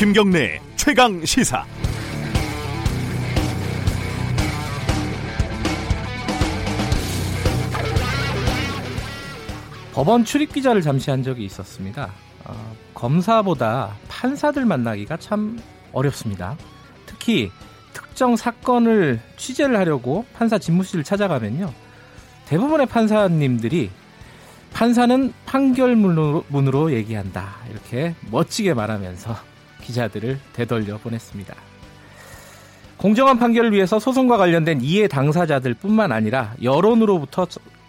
김경래 최강 시사. 법원 출입 기자를 잠시 한 적이 있었습니다. 어, 검사보다 판사들 만나기가 참 어렵습니다. 특히 특정 사건을 취재를 하려고 판사 집무실을 찾아가면요. 대부분의 판사님들이 판사는 판결문으로 문으로 얘기한다. 이렇게 멋지게 말하면서 기자들을 되돌려 보냈습니다. 공정한 판결을 위해서 소송과 관련된 이해 당사자들 뿐만 아니라 여론으로부터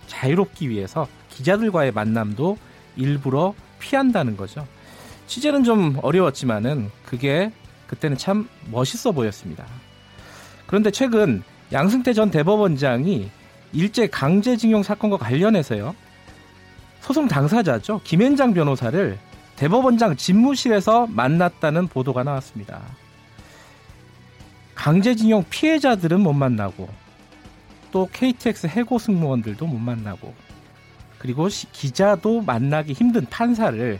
자유롭기 위해서 기자들과의 만남도 일부러 피한다는 거죠. 취재는 좀 어려웠지만은 그게 그때는 참 멋있어 보였습니다. 그런데 최근 양승태 전 대법원장이 일제 강제징용 사건과 관련해서요. 소송 당사자죠. 김현장 변호사를 대법원장 집무실에서 만났다는 보도가 나왔습니다. 강제징용 피해자들은 못 만나고 또 KTX 해고 승무원들도 못 만나고 그리고 기자도 만나기 힘든 판사를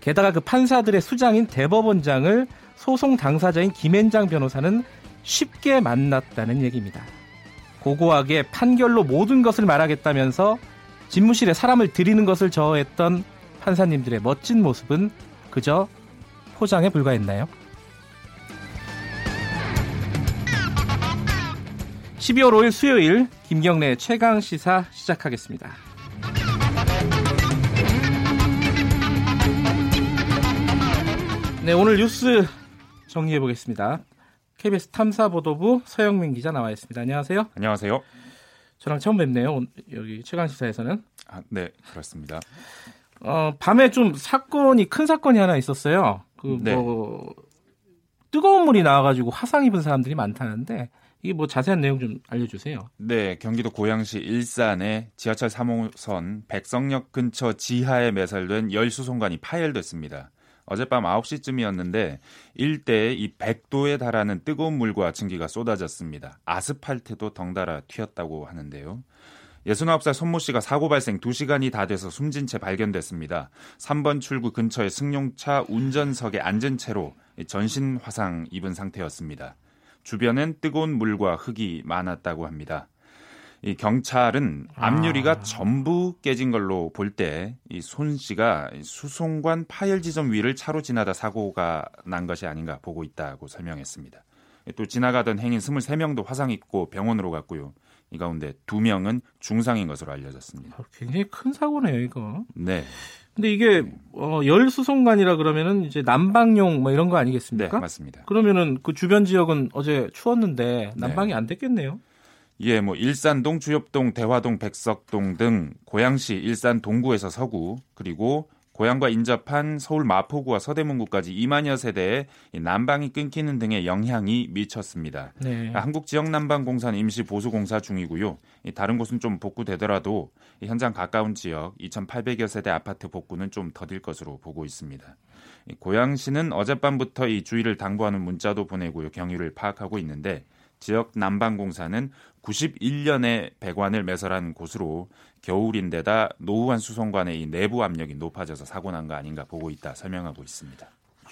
게다가 그 판사들의 수장인 대법원장을 소송 당사자인 김현장 변호사는 쉽게 만났다는 얘기입니다. 고고하게 판결로 모든 것을 말하겠다면서 집무실에 사람을 들이는 것을 저어했던 판사님들의 멋진 모습은 그저 포장에 불과했나요? 12월 5일 수요일 김경래 최강 시사 시작하겠습니다. 네, 오늘 뉴스 정리해 보겠습니다. KBS 탐사보도부 서영민 기자 나와 있습니다. 안녕하세요. 안녕하세요. 저랑 처음 뵙네요. 여기 최강 시사에서는. 아, 네, 그렇습니다. 어, 밤에 좀 사건이 큰 사건이 하나 있었어요. 그뭐 네. 뜨거운 물이 나와가지고 화상 입은 사람들이 많다는데 이게 뭐 자세한 내용 좀 알려주세요. 네, 경기도 고양시 일산의 지하철 3호선 백성역 근처 지하에 매설된 열수송관이 파열됐습니다. 어젯밤 9시쯤이었는데 일대에 이 100도에 달하는 뜨거운 물과 증기가 쏟아졌습니다. 아스팔트도 덩달아 튀었다고 하는데요. 69살 손모 씨가 사고 발생 2시간이 다 돼서 숨진 채 발견됐습니다. 3번 출구 근처의 승용차 운전석에 앉은 채로 전신 화상 입은 상태였습니다. 주변엔 뜨거운 물과 흙이 많았다고 합니다. 이 경찰은 앞유리가 아. 전부 깨진 걸로 볼 때 이 손 씨가 수송관 파열 지점 위를 차로 지나다 사고가 난 것이 아닌가 보고 있다고 설명했습니다. 또 지나가던 행인 23명도 화상 입고 병원으로 갔고요. 이 가운데 2명은 중상인 것으로 알려졌습니다. 아, 굉장히 큰 사고네요, 이거. 네. 근데 이게 어, 열 수송관이라 그러면은 이제 난방용 뭐 이런 거 아니겠습니까? 네, 맞습니다. 그러면은 그 주변 지역은 어제 추웠는데 난방이 네. 안 됐겠네요. 예, 뭐 일산동, 주엽동, 대화동, 백석동 등 고양시, 일산 동구에서 서구 그리고 고향과 인접한 서울 마포구와 서대문구까지 2만여 세대의 난방이 끊기는 등의 영향이 미쳤습니다. 네. 한국 지역 난방 공사는 임시 보수 공사 중이고요. 다른 곳은 좀 복구되더라도 현장 가까운 지역 2,800여 세대 아파트 복구는 좀 더딜 것으로 보고 있습니다. 고양시는 어젯밤부터 이 주의를 당부하는 문자도 보내고요. 경위를 파악하고 있는데 지역 난방공사는 91년에 배관을 매설한 곳으로 겨울인데다 노후한 수송관의 이 내부 압력이 높아져서 사고 난 거 아닌가 보고 있다 설명하고 있습니다.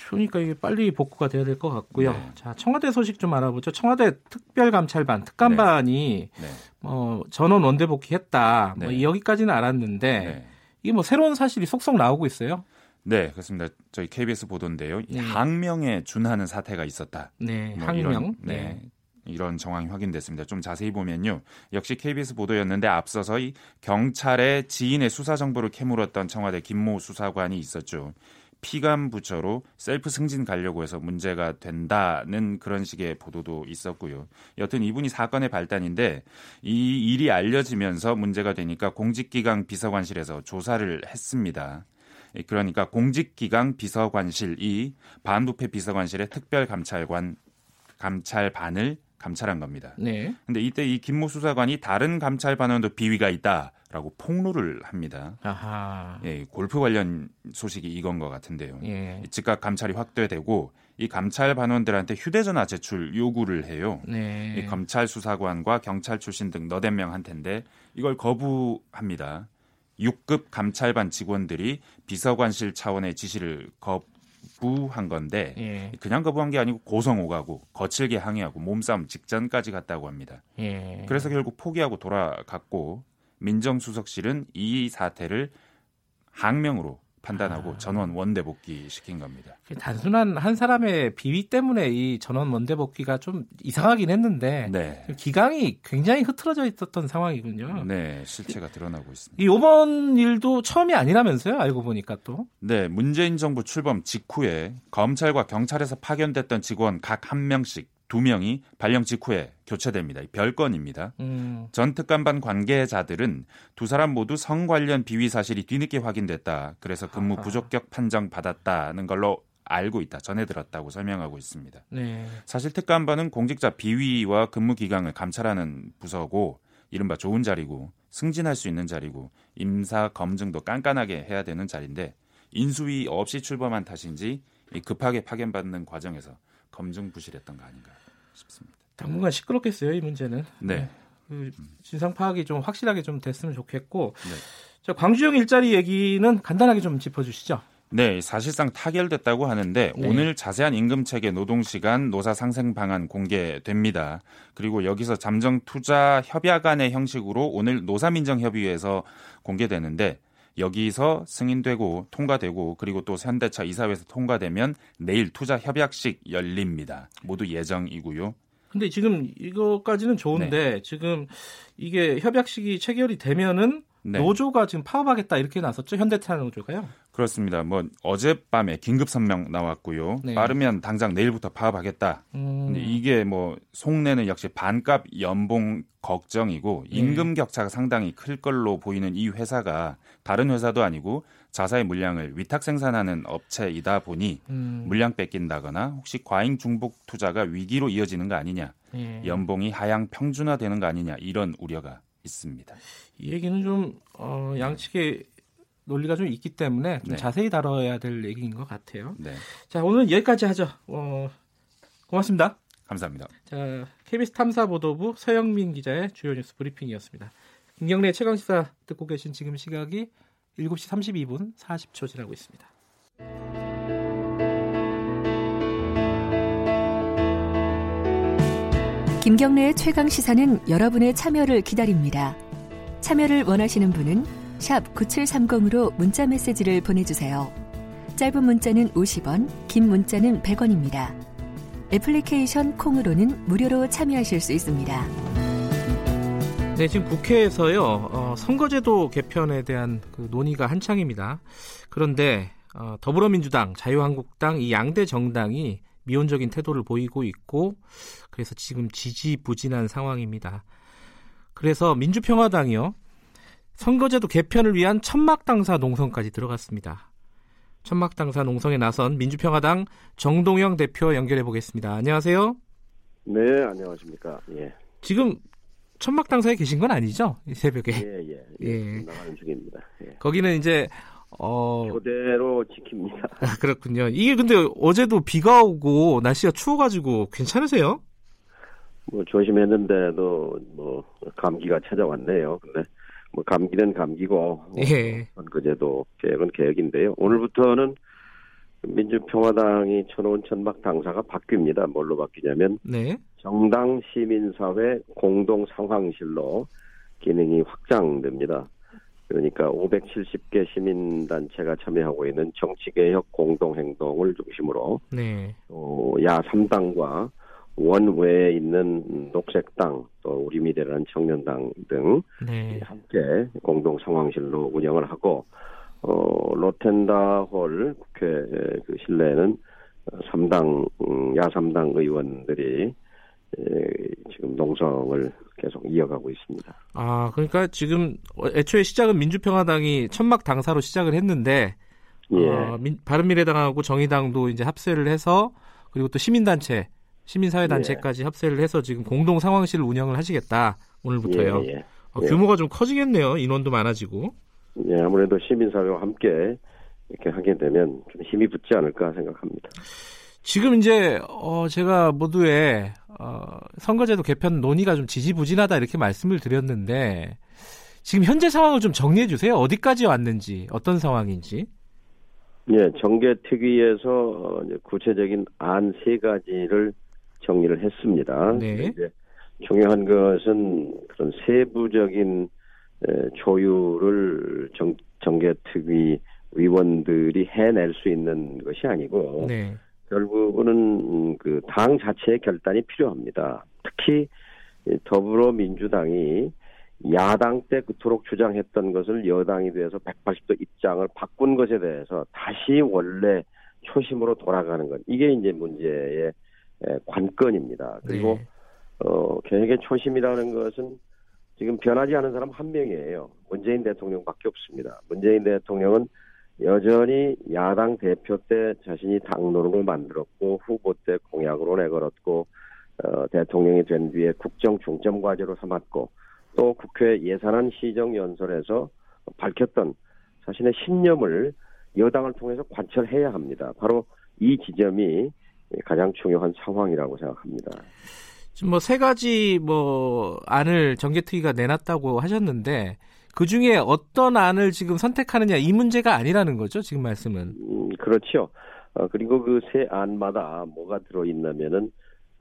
그러니까 이게 빨리 복구가 돼야 될 것 같고요. 네. 자, 청와대 소식 좀 알아보죠. 청와대 특별감찰반, 특감반이 네. 네. 어, 전원 원대 복귀했다. 뭐 네. 여기까지는 알았는데 네. 이게 뭐 새로운 사실이 속속 나오고 있어요. 네, 그렇습니다. 저희 KBS 보도인데요. 네. 항명에 준하는 사태가 있었다. 네, 뭐 항명. 이런, 네. 네. 이런 정황이 확인됐습니다. 좀 자세히 보면요. 역시 KBS 보도였는데 앞서서 이 경찰의 지인의 수사 정보를 캐물었던 청와대 김모 수사관이 있었죠. 피감 부처로 셀프 승진 가려고 해서 문제가 된다는 그런 식의 보도도 있었고요. 여튼 이분이 사건의 발단인데 이 일이 알려지면서 문제가 되니까 공직기강 비서관실에서 조사를 했습니다. 그러니까 공직기강 비서관실이 반부패 비서관실의 특별감찰관 감찰반을 감찰한 겁니다. 네. 근데 이때 이 김모 수사관이 다른 감찰 반원도 비위가 있다라고 폭로를 합니다. 아하. 예, 골프 관련 소식이 이건 것 같은데요. 예. 즉각 감찰이 확대되고 이 감찰 반원들한테 휴대전화 제출 요구를 해요. 네. 이 검찰 수사관과 경찰 출신 등 너댓 명한테인데 이걸 거부합니다. 6급 감찰반 직원들이 비서관실 차원의 지시를 거, 거부한 건데 예. 그냥 거부한 게 아니고 고성 오가고 거칠게 항의하고 몸싸움 직전까지 갔다고 합니다. 예. 그래서 결국 포기하고 돌아갔고 민정수석실은 이 사태를 항명으로 판단하고 아. 전원 원대 복귀 시킨 겁니다. 단순한 한 사람의 비위 때문에 이 전원 원대 복귀가 좀 이상하긴 했는데 네. 기강이 굉장히 흐트러져 있었던 상황이군요. 네, 실체가 드러나고 있습니다. 이 이번 일도 처음이 아니라면서요? 알고 보니까 또. 네, 문재인 정부 출범 직후에 검찰과 경찰에서 파견됐던 직원 각 한 명씩 두 명이 발령 직후에 교체됩니다. 별건입니다. 음. 전 특감반 관계자들은 두 사람 모두 성 관련 비위 사실이 뒤늦게 확인됐다. 그래서 근무 아하. 부적격 판정 받았다는 걸로 알고 있다. 전해 들었다고 설명하고 있습니다. 네. 사실 특감반은 공직자 비위와 근무 기강을 감찰하는 부서고 이른바 좋은 자리고 승진할 수 있는 자리고 임사 검증도 깐깐하게 해야 되는 자리인데 인수위 없이 출범한 탓인지 이 급하게 파견받는 과정에서 검증 부실했던 거 아닌가 싶습니다. 당분간 시끄럽겠어요, 이 문제는. 네. 그 진상 파악이 좀 확실하게 좀 됐으면 좋겠고. 네. 자, 광주형 일자리 얘기는 간단하게 좀 짚어주시죠. 네, 사실상 타결됐다고 하는데 네. 오늘 자세한 임금 체계, 노동 시간, 노사 상생 방안 공개됩니다. 그리고 여기서 잠정 투자 협약 안의 형식으로 오늘 노사민정 협의회에서 공개되는데 여기서 승인되고 통과되고 그리고 또 현대차 이사회에서 통과되면 내일 투자 협약식 열립니다. 모두 예정이고요. 근데 지금 이거까지는 좋은데 지금 이게 협약식이 체결이 되면은 네. 노조가 지금 파업하겠다 이렇게 나섰죠 현대차 노조가요. 그렇습니다. 뭐 어젯밤에 긴급 선명 나왔고요. 네. 빠르면 당장 내일부터 파업하겠다. 음, 이게 뭐 속내는 역시 반값 연봉 걱정이고 네. 임금 격차가 상당히 클 걸로 보이는 이 회사가 다른 회사도 아니고 자사의 물량을 위탁 생산하는 업체이다 보니 음, 물량 뺏긴다거나 혹시 과잉 중복 투자가 위기로 이어지는 거 아니냐, 예. 연봉이 하향 평준화되는 거 아니냐 이런 우려가 있습니다. 이 얘기는 좀 어, 양측의 논리가 좀 있기 때문에 좀 네. 자세히 다뤄야 될 얘기인 것 같아요. 네, 자 오늘 여기까지 하죠. 어, 고맙습니다. 감사합니다. 자 KBS 탐사보도부 서영민 기자의 주요 뉴스 브리핑이었습니다. 김경래 최강 시사 듣고 계신 지금 시각이 7시 32분 40초 지나고 있습니다. 김경래의 최강 시사는 여러분의 참여를 기다립니다. 참여를 원하시는 분은 9730으로 문자 메시지를 보내주세요. 짧은 문자는 50원, 긴 문자는 100원입니다. 애플리케이션 콩으로는 무료로 참여하실 수 있습니다. 네, 지금 국회에서요 어, 선거제도 개편에 대한 그 논의가 한창입니다. 그런데 어, 더불어민주당, 자유한국당 이 양대 정당이 미온적인 태도를 보이고 있고 그래서 지금 지지부진한 상황입니다. 그래서 민주평화당이요 선거제도 개편을 위한 천막당사 농성까지 들어갔습니다. 천막당사 농성에 나선 민주평화당 정동영 대표 연결해 보겠습니다. 안녕하세요. 네, 안녕하십니까. 예. 지금 천막당사에 계신 건 아니죠? 이 새벽에. 예, 예. 예. 예. 나가는 중입니다. 예. 거기는 이제 어 교대로 지킵니다. 아, 그렇군요. 이게 근데 어제도 비가 오고 날씨가 추워가지고 괜찮으세요? 뭐 조심했는데도 뭐 감기가 찾아왔네요. 근데 뭐 감기는 감기고 예. 선거제도 개혁은 개혁인데요. 오늘부터는 민주평화당이 쳐놓은 천막 당사가 바뀝니다. 뭘로 바뀌냐면 네. 정당 시민사회 공동 상황실로 기능이 확장됩니다. 그러니까 570개 시민단체가 참여하고 있는 정치개혁 공동행동을 중심으로 네. 어, 야 3당과 원외에 있는 녹색당 또 우리 미래라는 청년당 등 네. 함께 공동 상황실로 운영을 하고 어, 로텐다홀 국회 그 실내에는 3당 음, 야 3당 의원들이 에, 지금 농성을 계속 이어가고 있습니다. 아, 그러니까 지금 애초에 시작은 민주평화당이 천막 당사로 시작을 했는데 예. 어, 민- 바른미래당하고 정의당도 이제 합세를 해서 그리고 또 시민단체, 시민사회단체까지 합세를 해서 지금 공동 상황실 운영을 하시겠다 오늘부터요. 예, 예. 어, 예. 규모가 좀 커지겠네요. 인원도 많아지고. 예, 아무래도 시민사회와 함께 이렇게 하게 되면 좀 힘이 붙지 않을까 생각합니다. 지금 이제 어 제가 모두에 어 선거제도 개편 논의가 좀 지지부진하다 이렇게 말씀을 드렸는데 지금 현재 상황을 좀 정리해 주세요. 어디까지 왔는지 어떤 상황인지. 예, 정계특위에서 구체적인 안 세 가지를 정리를 했습니다. 네. 이제 중요한 것은 그런 세부적인 조율을 정, 정계특위 의원들이 해낼 수 있는 것이 아니고 네. 결국은 그 당 자체의 결단이 필요합니다. 특히 더불어민주당이 야당 때 그토록 주장했던 것을 여당이 돼서 180도 입장을 바꾼 것에 대해서 다시 원래 초심으로 돌아가는 것 이게 이제 문제의 관건입니다. 그리고 네. 어, 계획의 초심이라는 것은 지금 변하지 않은 사람 한 명이에요. 문재인 대통령밖에 없습니다. 문재인 대통령은 여전히 야당 대표 때 자신이 당론으로 만들었고 후보 때 공약으로 내걸었고 어, 대통령이 된 뒤에 국정 중점 과제로 삼았고 또 국회 예산안 시정 연설에서 밝혔던 자신의 신념을 여당을 통해서 관철해야 합니다. 바로 이 지점이 가장 중요한 상황이라고 생각합니다. 지금 뭐 세 가지 뭐 안을 정개특위가 내놨다고 하셨는데 그 중에 어떤 안을 지금 선택하느냐 이 문제가 아니라는 거죠 지금 말씀은. 음, 그렇죠. 어, 그리고 그 세 안마다 뭐가 들어있냐면은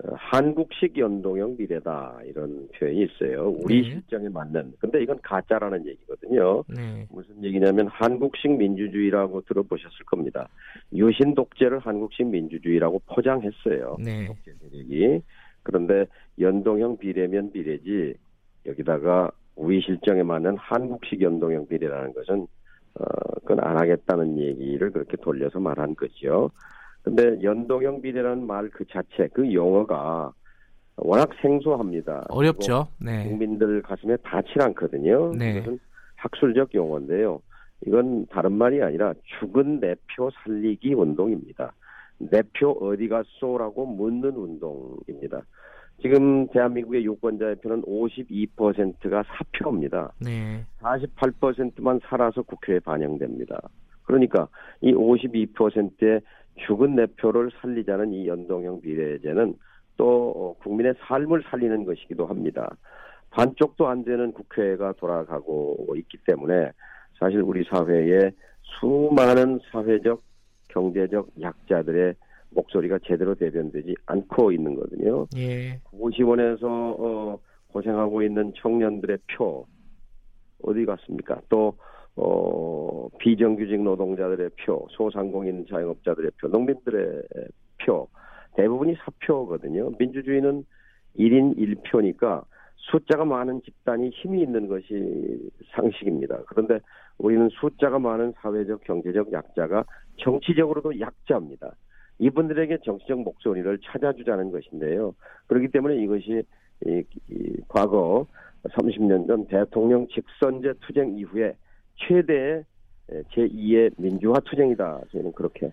어, 한국식 연동형 미래다 이런 표현이 있어요. 우리 네. 실정에 맞는. 근데 이건 가짜라는 얘기거든요. 네. 무슨 얘기냐면 한국식 민주주의라고 들어보셨을 겁니다. 유신 독재를 한국식 민주주의라고 포장했어요. 네. 독재 세력이. 그런데 연동형 비례면 비례지 여기다가 우리 실정에 맞는 한국식 연동형 비례라는 것은 어 그건 안 하겠다는 얘기를 그렇게 돌려서 말한 거죠. 근데 연동형 비례라는 말 그 자체 그 용어가 워낙 생소합니다. 어렵죠. 네. 국민들 가슴에 닿질 않거든요. 네. 이것은 학술적 용어인데요. 이건 다른 말이 아니라 죽은 내표 살리기 운동입니다. 내표 어디 갔소라고 묻는 운동입니다. 지금 대한민국의 유권자의 표는 52%가 사표입니다. 네. 48%만 살아서 국회에 반영됩니다. 그러니까 이 52%의 죽은 내 표를 살리자는 이 연동형 비례제는 또 어, 국민의 삶을 살리는 것이기도 합니다. 반쪽도 안 되는 국회가 돌아가고 있기 때문에 사실 우리 사회에 수많은 사회적, 경제적 약자들의 목소리가 제대로 대변되지 않고 있는 거거든요. 예. 고시원에서 어, 고생하고 있는 청년들의 표 어디 갔습니까? 또 어, 비정규직 노동자들의 표, 소상공인 자영업자들의 표, 농민들의 표 대부분이 사표거든요. 민주주의는 1인 1표니까 숫자가 많은 집단이 힘이 있는 것이 상식입니다. 그런데 우리는 숫자가 많은 사회적, 경제적 약자가 정치적으로도 약자입니다. 이분들에게 정치적 목소리를 찾아주자는 것인데요. 그렇기 때문에 이것이 이, 이 과거 30년 전 대통령 직선제 투쟁 이후에 최대의 제2의 민주화 투쟁이다. 저는 그렇게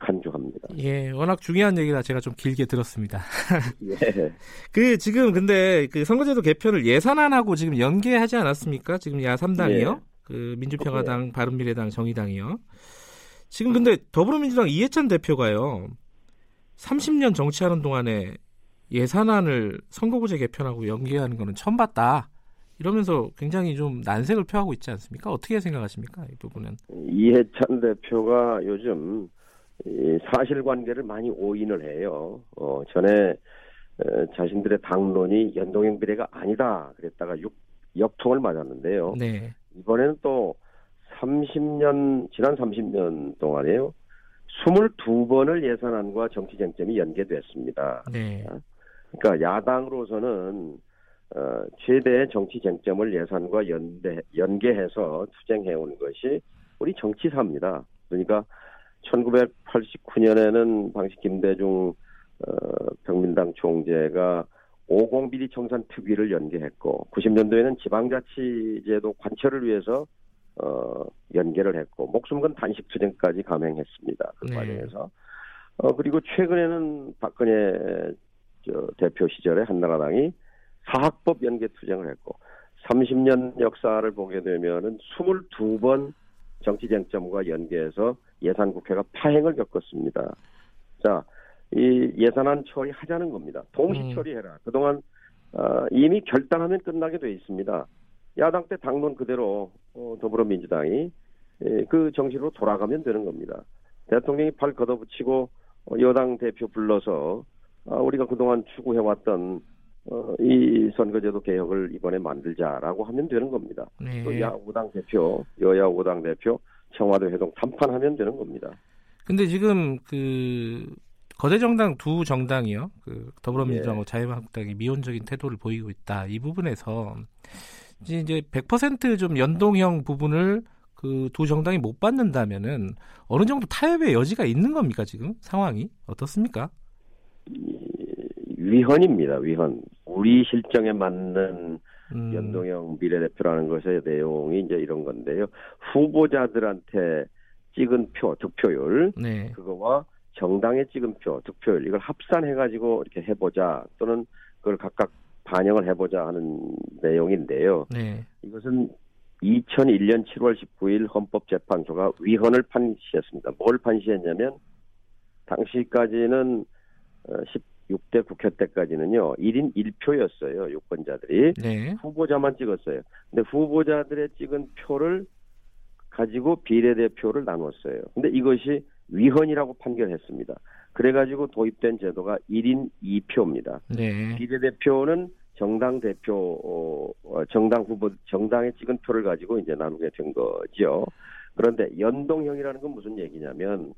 간주합니다. 예, 워낙 중요한 얘기라 제가 좀 길게 들었습니다. 예. 그 지금 근데 그 선거제도 개편을 예산안하고 지금 연계하지 않았습니까? 지금 야 3당이요. 네. 그 민주평화당, 바른미래당, 정의당이요. 지금 근데 더불어민주당 이해찬 대표가요. 30년 정치하는 동안에 예산안을 선거구제 개편하고 연계하는 거는 처음 봤다. 이러면서 굉장히 좀 난색을 표하고 있지 않습니까? 어떻게 생각하십니까? 이 부분은. 이해찬 대표가 요즘 이 사실관계를 많이 오인을 해요. 어, 전에 에, 자신들의 당론이 연동형 비례가 아니다 그랬다가 육, 역통을 맞았는데요. 네. 이번에는 또 30년 지난 30년 동안에요. 22번을 예산안과 정치 쟁점이 연계됐습니다. 네. 그러니까 야당으로서는 어, 최대의 정치 쟁점을 예산과 연대, 연계해서 투쟁해온 것이 우리 정치사입니다. 그러니까 1989년에는 당시 김대중 어, 병민당 총재가 50비리 청산 특위를 연계했고 90년도에는 지방자치제도 관철을 위해서 어, 연계를 했고 목숨건 단식 투쟁까지 감행했습니다. 그 네. 과정에서 어, 그리고 최근에는 박근혜 저, 대표 시절에 한나라당이 사학법 연계 투쟁을 했고 30년 역사를 보게 되면은 22번 정치 쟁점과 연계해서 예산 국회가 파행을 겪었습니다. 자, 이 예산안 처리하자는 겁니다. 동시 음. 처리해라. 그동안 어, 이미 결단하면 끝나게 돼 있습니다. 야당 때 당론 그대로 어, 더불어민주당이 예, 그 정신으로 돌아가면 되는 겁니다. 대통령이 팔 걷어붙이고 어, 여당 대표 불러서 아, 우리가 그동안 추구해왔던 어, 이 선거제도 개혁을 이번에 만들자라고 하면 되는 겁니다. 네. 또 야우당 대표, 여야 오당 대표 청와대 회동 담판하면 되는 겁니다. 근데 지금 그 거대 정당 두 정당이요. 그 더불어민주당하고 예. 자유한국당이 미온적인 태도를 보이고 있다. 이 부분에서 이제 이제 100%좀 연동형 부분을 그 두 정당이 못 받는다면은 어느 정도 타협의 여지가 있는 겁니까 지금 상황이 어떻습니까? 위헌입니다. 위헌. 우리 실정에 맞는 음, 연동형 비례대표라는 것의 내용이 이제 이런 건데요. 후보자들한테 찍은 표, 득표율, 네. 그거와 정당에 찍은 표, 득표율, 이걸 합산해가지고 이렇게 해보자, 또는 그걸 각각 반영을 해보자 하는 내용인데요. 네. 이것은 2001년 7월 19일 헌법재판소가 위헌을 판시했습니다. 뭘 판시했냐면, 당시까지는 16대 국회 때까지는요, 1인 1표였어요, 유권자들이. 네. 후보자만 찍었어요. 근데 후보자들의 찍은 표를 가지고 비례대표를 나눴어요. 근데 이것이 위헌이라고 판결했습니다. 그래가지고 도입된 제도가 1인 2표입니다. 네. 비례대표는 정당 대표, 어, 정당 후보, 정당에 찍은 표를 가지고 이제 나누게 된 거죠. 그런데 연동형이라는 건 무슨 얘기냐면,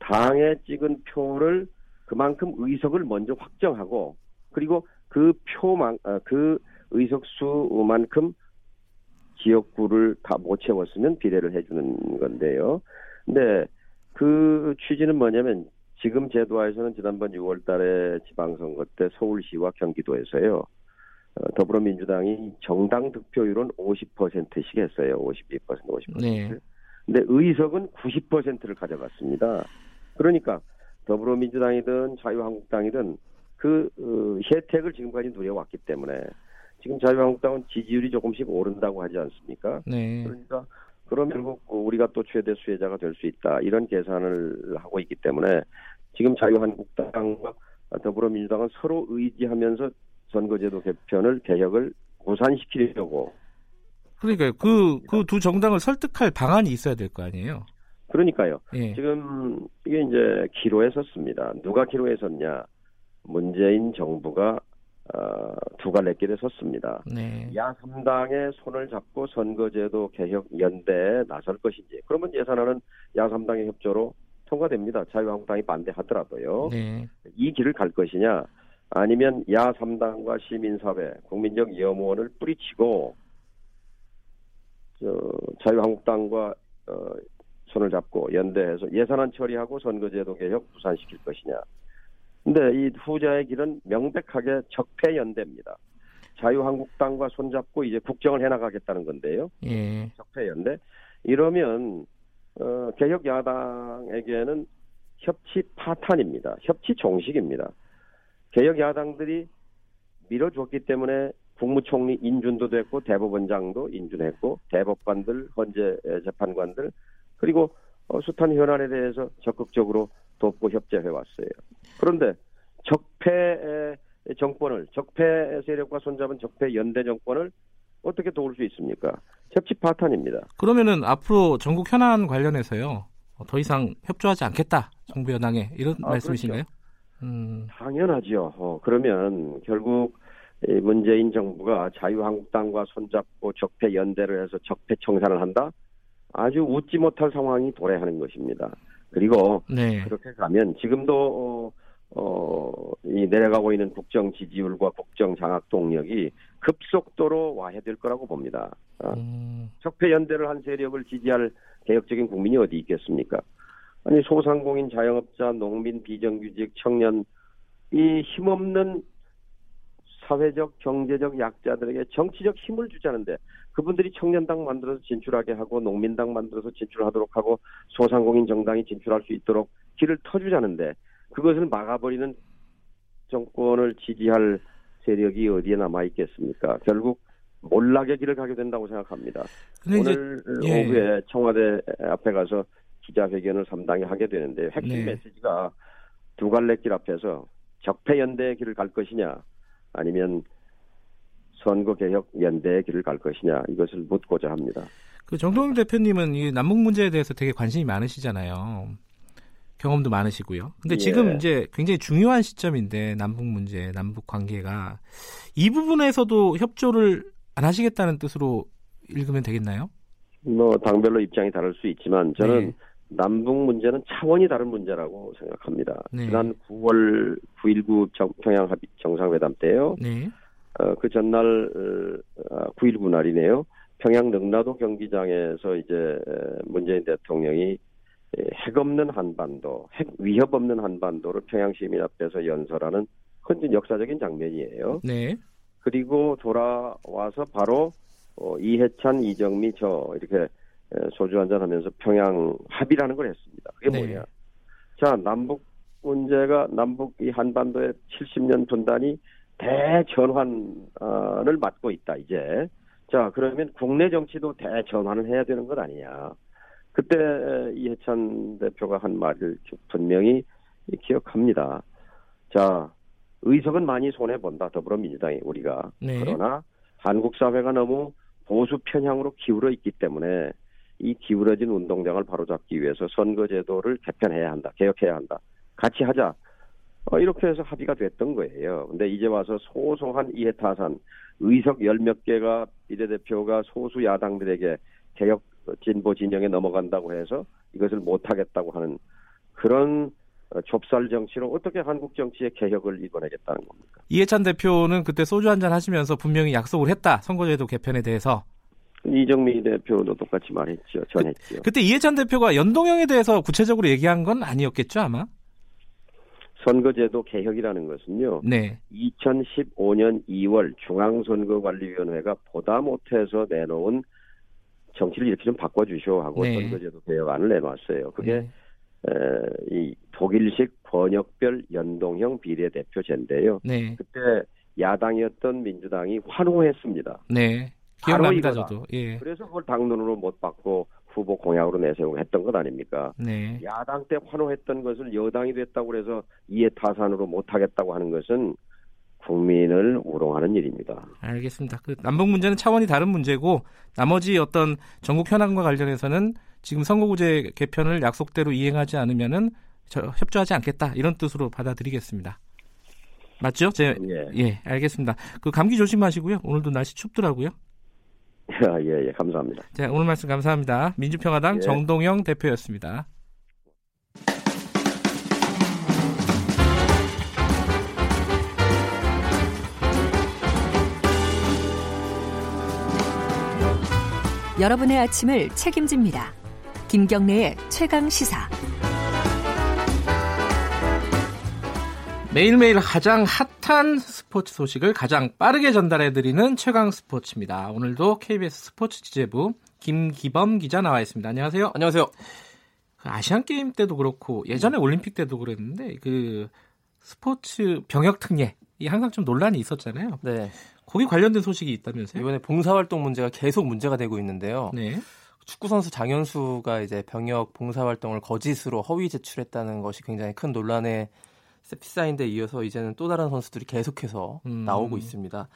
당에 찍은 표를 그만큼 의석을 먼저 확정하고, 그리고 그 표만, 어, 그 의석수만큼 지역구를 다 못 채웠으면 비례를 해주는 건데요. 근데 그 취지는 뭐냐면 지금 제도하에서는 지난번 6월 달에 지방선거 때 서울시와 경기도에서요. 어, 더불어민주당이 정당 득표율은 50%씩 했어요. 52%, 50%. 네. 근데 의석은 90%를 가져갔습니다. 그러니까 더불어민주당이든 자유한국당이든 그 어, 혜택을 지금까지 누려왔기 때문에 지금 자유한국당은 지지율이 조금씩 오른다고 하지 않습니까? 네. 그러니까 그럼 결국 우리가 또 최대 수혜자가 될 수 있다 이런 계산을 하고 있기 때문에 지금 자유한국당과 더불어민주당은 서로 의지하면서 선거제도 개편을 개혁을 무산시키려고 그러니까 그그 두 정당을 설득할 방안이 있어야 될 거 아니에요. 그러니까요. 예. 지금 이게 이제 기로에 섰습니다. 누가 기로에 섰냐? 문재인 정부가 어, 두 갈래 길에 섰습니다. 네. 야 3당의 손을 잡고 선거제도 개혁 연대에 나설 것인지 그러면 예산안은 야 3당의 협조로 통과됩니다. 자유한국당이 반대하더라도요. 네. 이 길을 갈 것이냐 아니면 야 3당과 시민사회 국민적 염원을 뿌리치고 저 자유한국당과 어, 손을 잡고 연대해서 예산안 처리하고 선거제도 개혁 부산시킬 것이냐. 근데 이 후자의 길은 명백하게 적폐 연대입니다. 자유한국당과 손잡고 이제 국정을 해나가겠다는 건데요. 예. 적폐 연대. 이러면 어, 개혁 야당에게는 협치 파탄입니다. 협치 종식입니다. 개혁 야당들이 밀어줬기 때문에 국무총리 인준도 됐고 대법원장도 인준했고 대법관들 헌재 재판관들 그리고 어, 숱한 현안에 대해서 적극적으로 돕고 협조해 왔어요. 그런데 적폐 정권을 적폐 세력과 손잡은 적폐 연대 정권을 어떻게 도울 수 있습니까? 협치 파탄입니다. 그러면은 앞으로 전국 현안 관련해서요. 어, 더 이상 협조하지 않겠다. 정부 여당에 이런 아, 말씀이신가요? 음. 당연하죠. 어, 그러면 결국 이 문재인 정부가 자유한국당과 손잡고 적폐 연대를 해서 적폐 청산을 한다? 아주 웃지 못할 상황이 도래하는 것입니다. 그리고 네. 그렇게 가면 지금도 어, 어, 이 내려가고 있는 국정 지지율과 국정 장악 동력이 급속도로 와해될 거라고 봅니다. 어, 음. 적폐 연대를 한 세력을 지지할 개혁적인 국민이 어디 있겠습니까? 아니 소상공인, 자영업자, 농민, 비정규직, 청년 이 힘없는 사회적, 경제적 약자들에게 정치적 힘을 주자는데 그분들이 청년당 만들어서 진출하게 하고 농민당 만들어서 진출하도록 하고 소상공인 정당이 진출할 수 있도록 길을 터주자는데 그것을 막아버리는 정권을 지지할 세력이 어디에 남아 있겠습니까? 결국 몰락의 길을 가게 된다고 생각합니다. 근데 이제 오늘 예. 오후에 청와대 앞에 가서 기자회견을 삼당이 하게 되는데 핵심 네. 메시지가 두 갈래 길 앞에서 적폐 연대의 길을 갈 것이냐 아니면 선거개혁 연대의 길을 갈 것이냐 이것을 묻고자 합니다. 그 정동영 대표님은 이 남북 문제에 대해서 되게 관심이 많으시잖아요. 경험도 많으시고요. 근데 예. 지금 이제 굉장히 중요한 시점인데 남북 문제, 남북 관계가 이 부분에서도 협조를 안 하시겠다는 뜻으로 읽으면 되겠나요? 뭐 당별로 입장이 다를 수 있지만 저는 네. 남북 문제는 차원이 다른 문제라고 생각합니다. 네. 지난 9월 9.19 정- 평양 합의 정상회담 때요. 네. 어, 그 전날 어, 9.19 날이네요. 평양 능라도 경기장에서 이제 에, 문재인 대통령이 에, 핵 없는 한반도, 핵 위협 없는 한반도를 평양 시민 앞에서 연설하는 헌진 역사적인 장면이에요. 네. 그리고 돌아와서 바로 어, 이해찬, 이정미 저 이렇게 에, 소주 한잔 하면서 평양 합의라는 걸 했습니다. 그게 네. 뭐냐? 자, 남북 문제가 남북 이 한반도의 70년 분단이 대전환을 맞고 있다 이제. 자, 그러면 국내 정치도 대전환을 해야 되는 것 아니냐? 그때 이해찬 대표가 한 말을 분명히 기억합니다. 자, 의석은 많이 손해 본다 더불어민주당이 우리가 네. 그러나 한국 사회가 너무 보수 편향으로 기울어 있기 때문에 이 기울어진 운동장을 바로잡기 위해서 선거제도를 개편해야 한다, 개혁해야 한다, 같이 하자. 어, 이렇게 해서 합의가 됐던 거예요. 근데 이제 와서 소소한 이해타산, 의석 열 몇 개가 비례대표가 소수 야당들에게 개혁 진보 진영에 넘어간다고 해서 이것을 못하겠다고 하는 그런 어, 좁쌀 정치로 어떻게 한국 정치의 개혁을 이뤄내겠다는 겁니까? 이해찬 대표는 그때 소주 한잔 하시면서 분명히 약속을 했다. 선거제도 개편에 대해서. 이정미 대표도 똑같이 말했죠. 전했죠. 그 때 이해찬 대표가 연동형에 대해서 구체적으로 얘기한 건 아니었겠죠, 아마? 선거제도 개혁이라는 것은요. 네. 2015년 2월 중앙선거관리위원회가 보다 못해서 내놓은 정치를 이렇게 좀 바꿔주시오 하고 네. 선거제도 개혁안을 내놨어요. 그게 네. 에, 이 독일식 번역별 연동형 비례대표제인데요. 네. 그때 야당이었던 민주당이 환호했습니다. 네. 바로 이거다. 예. 그래서 그걸 당론으로 못 받고 후보 공약으로 내세우고 했던 것 아닙니까? 네. 야당 때 환호했던 것을 여당이 됐다고 해서 이해 타산으로 못하겠다고 하는 것은 국민을 우롱하는 일입니다. 알겠습니다. 그 남북 문제는 차원이 다른 문제고 나머지 어떤 전국 현안과 관련해서는 지금 선거구제 개편을 약속대로 이행하지 않으면은 저, 협조하지 않겠다 이런 뜻으로 받아들이겠습니다. 맞죠? 제, 예. 예, 알겠습니다. 그 감기 조심하시고요. 오늘도 날씨 춥더라고요. 예, 예, 감사합니다. 자, 오늘 말씀 감사합니다. 민주평화당 예. 정동영 대표였습니다. 여러분의 아침을 책임집니다. 김경래의 최강 시사. 매일매일 가장 핫한 스포츠 소식을 가장 빠르게 전달해드리는 최강 스포츠입니다. 오늘도 KBS 스포츠 취재부 김기범 기자 나와 있습니다. 안녕하세요. 안녕하세요. 그 아시안 게임 때도 그렇고 예전에 올림픽 때도 그랬는데 그 스포츠 병역 특례 이 항상 좀 논란이 있었잖아요. 네. 거기 관련된 소식이 있다면서요? 이번에 봉사활동 문제가 계속 문제가 되고 있는데요. 네. 축구 선수 장현수가 이제 병역 봉사활동을 거짓으로 허위 제출했다는 것이 굉장히 큰 논란의 피사인데 이어서 이제는 또 다른 선수들이 계속해서 음. 나오고 있습니다.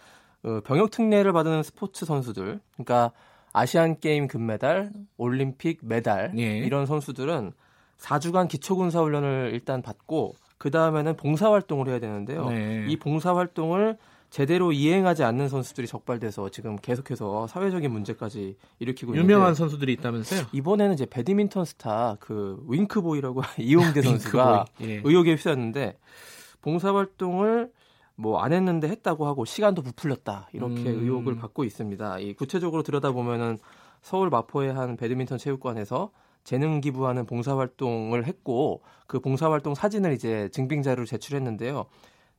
어, 병역 특례를 받은 스포츠 선수들, 그러니까 아시안 게임 금메달, 올림픽 메달 예. 이런 선수들은 4주간 기초군사 훈련을 일단 받고 그 다음에는 봉사활동을 해야 되는데요. 네. 이 봉사활동을 제대로 이행하지 않는 선수들이 적발돼서 지금 계속해서 사회적인 문제까지 일으키고 유명한 있는데 선수들이 있다면서요? 이번에는 이제 배드민턴 스타 그 윙크보이라고 이용대 선수가. 예. 의혹에 휩싸였는데 봉사활동을 뭐 안 했는데 했다고 하고 시간도 부풀렸다 이렇게 음. 의혹을 받고 있습니다. 이 구체적으로 들여다보면은 서울 마포의 한 배드민턴 체육관에서 재능 기부하는 봉사활동을 했고 그 봉사활동 사진을 이제 증빙 자료로 제출했는데요.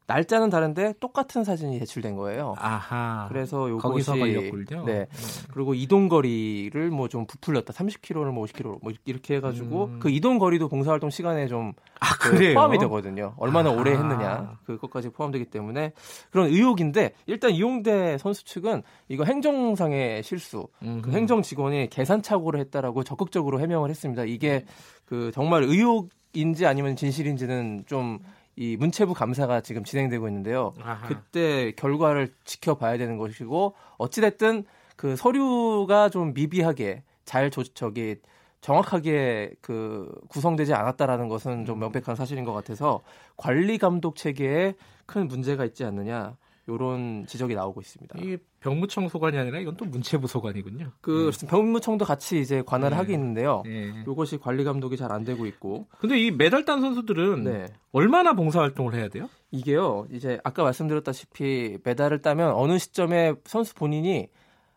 날짜는 다른데 똑같은 사진이 제출된 거예요. 아하. 그래서 요것이 거기서 걸렸군요. 네. 그리고 이동 거리를 뭐 좀 부풀렸다. 30km를 뭐 50km 뭐 이렇게 해 가지고 음. 그 이동 거리도 봉사 활동 시간에 좀 아, 그? 포함이 되거든요. 얼마나 오래 아하. 했느냐. 그것까지 포함되기 때문에 그런 의혹인데 일단 이용대 선수 측은 이거 행정상의 실수. 그 음흠. 행정 직원이 계산 착오를 했다라고 적극적으로 해명을 했습니다. 이게 그 정말 의혹 인지 아니면 진실인지는 좀 이 문체부 감사가 지금 진행되고 있는데요. 아하. 그때 결과를 지켜봐야 되는 것이고 어찌됐든 그 서류가 좀 미비하게 잘 조, 저기 정확하게 그 구성되지 않았다라는 것은 좀 명백한 사실인 것 같아서 관리 감독 체계에 큰 문제가 있지 않느냐 이런 지적이 나오고 있습니다. 이 병무청 소관이 아니라 이건 또 문체부 소관이군요. 그 병무청도 같이 이제 관할을 네. 하고 있는데요. 예. 이것이 관리 감독이 잘 안 되고 있고 근데 이 메달 딴 선수들은 네. 얼마나 봉사 활동을 해야 돼요? 이게요, 이제 아까 말씀드렸다시피 메달을 따면 어느 시점에 선수 본인이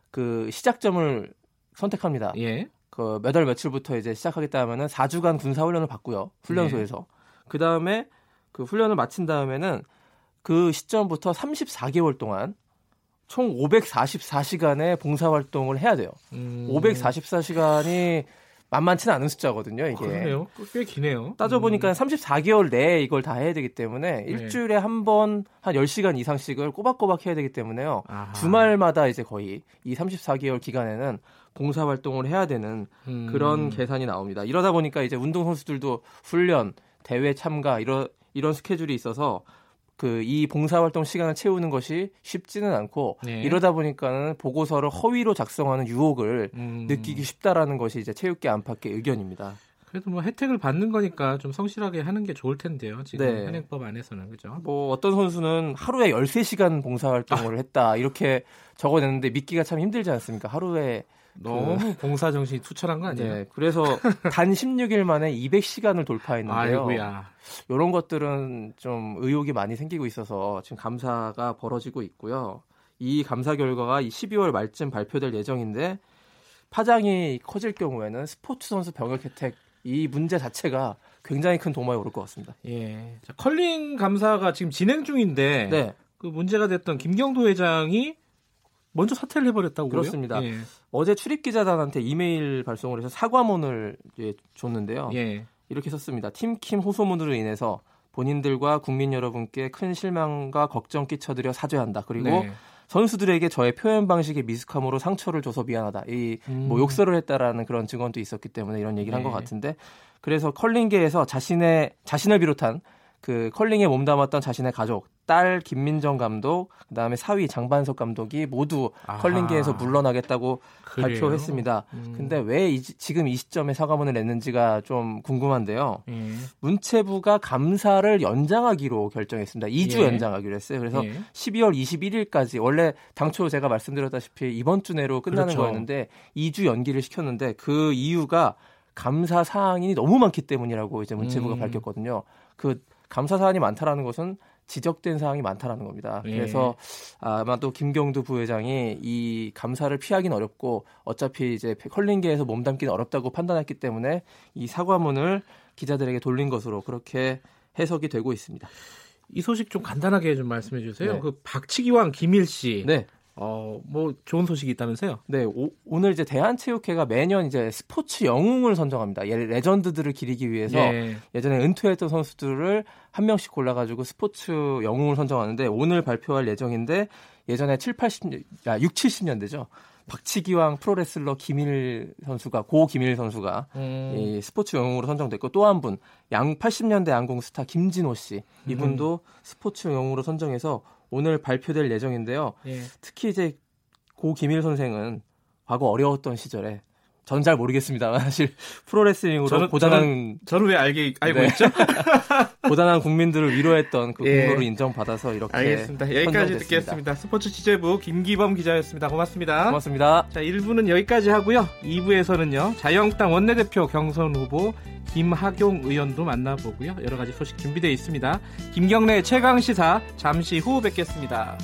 그 시작점을 선택합니다. 예. 그몇월 며칠부터 이제 시작하겠다 하면은 4주간 군사 훈련을 받고요. 훈련소에서. 그 다음에 그 훈련을 마친 다음에는 그 시점부터 34개월 동안 총 544시간의 봉사 활동을 해야 돼요. 음. 544시간이 만만치는 않은 숫자거든요, 이게. 그러네요. 꽤 기네요. 따져보니까 음. 34개월 내에 이걸 다 해야 되기 때문에 일주일에 한번한 10시간 이상씩을 꼬박꼬박 해야 되기 때문에요. 아하. 주말마다 이제 거의 이 34개월 기간에는 봉사 활동을 해야 되는 음. 그런 계산이 나옵니다. 이러다 보니까 이제 운동 선수들도 훈련, 대회 참가 이런 이런 스케줄이 있어서 그 이 봉사 활동 시간을 채우는 것이 쉽지는 않고 네. 이러다 보니까는 보고서를 허위로 작성하는 유혹을 음. 느끼기 쉽다라는 것이 이제 체육계 안팎의 의견입니다. 그래도 뭐 혜택을 받는 거니까 좀 성실하게 하는 게 좋을 텐데요. 지금 네. 현행법 안에서는 그죠? 뭐 어떤 선수는 하루에 13시간 봉사 활동을 했다 이렇게 적어냈는데 믿기가 참 힘들지 않습니까? 하루에 너무 봉사 정신이 투철한 거 아니에요? 네, 그래서 단 16일 만에 200시간을 돌파했는데요. 아이고야. 이런 것들은 좀 의혹이 많이 생기고 있어서 지금 감사가 벌어지고 있고요. 이 감사 결과가 이 12월 말쯤 발표될 예정인데 파장이 커질 경우에는 스포츠 선수 병역 혜택 이 문제 자체가 굉장히 큰 도마에 오를 것 같습니다. 예. 자, 컬링 감사가 지금 진행 중인데 네. 그 문제가 됐던 김경도 회장이 먼저 사퇴를 해버렸다고 그렇습니다. 요 예. 어제 출입 기자단한테 이메일 발송을 해서 사과문을 이제 줬는데요. 예. 이렇게 썼습니다. 팀킴 호소문으로 인해서 본인들과 국민 여러분께 큰 실망과 걱정 끼쳐드려 사죄한다. 그리고 네. 선수들에게 저의 표현 방식의 미숙함으로 상처를 줘서 미안하다. 이뭐 음. 욕설을 했다라는 그런 증언도 있었기 때문에 이런 얘기를 한것 네. 같은데 그래서 컬링계에서 자신의 자신을 비롯한 그 컬링에 몸담았던 자신의 가족, 딸 김민정 감독, 그다음에 사위 장반석 감독이 모두 아하. 컬링계에서 물러나겠다고 그래요? 발표했습니다. 음. 근데 왜 이, 지금 이 시점에 사과문을 냈는지가 좀 궁금한데요. 예. 문체부가 감사를 연장하기로 결정했습니다. 2주 예. 연장하기로 했어요. 그래서 예. 12월 21일까지 원래 당초 제가 말씀드렸다시피 이번 주 내로 끝나는 그렇죠. 거였는데 2주 연기를 시켰는데 그 이유가 감사 사항이 너무 많기 때문이라고 이제 문체부가 음. 밝혔거든요. 그 감사 사항이 많다라는 것은 지적된 사항이 많다라는 겁니다. 예. 그래서 아마도 김경두 부회장이 이 감사를 피하기는 어렵고 어차피 이제 컬링계에서 몸 담기는 어렵다고 판단했기 때문에 이 사과문을 기자들에게 돌린 것으로 그렇게 해석이 되고 있습니다. 이 소식 좀 간단하게 좀 말씀해 주세요. 네. 그 박치기왕 김일 씨. 네. 어, 뭐 좋은 소식이 있다면서요? 네, 오, 늘 이제 대한체육회가 매년 이제 스포츠 영웅을 선정합니다. 예, 레전드들을 기리기 위해서 예. 예전에 은퇴했던 선수들을 한 명씩 골라가지고 스포츠 영웅을 선정하는데 오늘 발표할 예정인데 예전에 7, 80년, 아, 6, 70년대죠. 박치기왕 프로레슬러 김일 선수가 고 김일 선수가 음. 이 스포츠 영웅으로 선정됐고 또 한 분 양 80년대 양궁 스타 김진호 씨 이분도 스포츠 영웅으로 선정해서 오늘 발표될 예정인데요. 예. 특히 이제 고 김일 선생은 과거 어려웠던 시절에 전 잘 모르겠습니다. 사실 프로레슬링으로 저는- 고단한 저는 왜 알게 알고 네. 있죠? 고단한 국민들을 위로했던 그 예. 공로를 인정받아서 이렇게 알겠습니다. 여기까지 선정됐습니다. 듣겠습니다. 스포츠 취재부 김기범 기자였습니다. 고맙습니다. 고맙습니다. 자, 1부는 여기까지 하고요. 2부에서는요. 자유한국당 원내대표 경선 후보 김학용 의원도 만나보고요. 여러 가지 소식 준비되어 있습니다. 김경래 최강 시사 잠시 후 뵙겠습니다.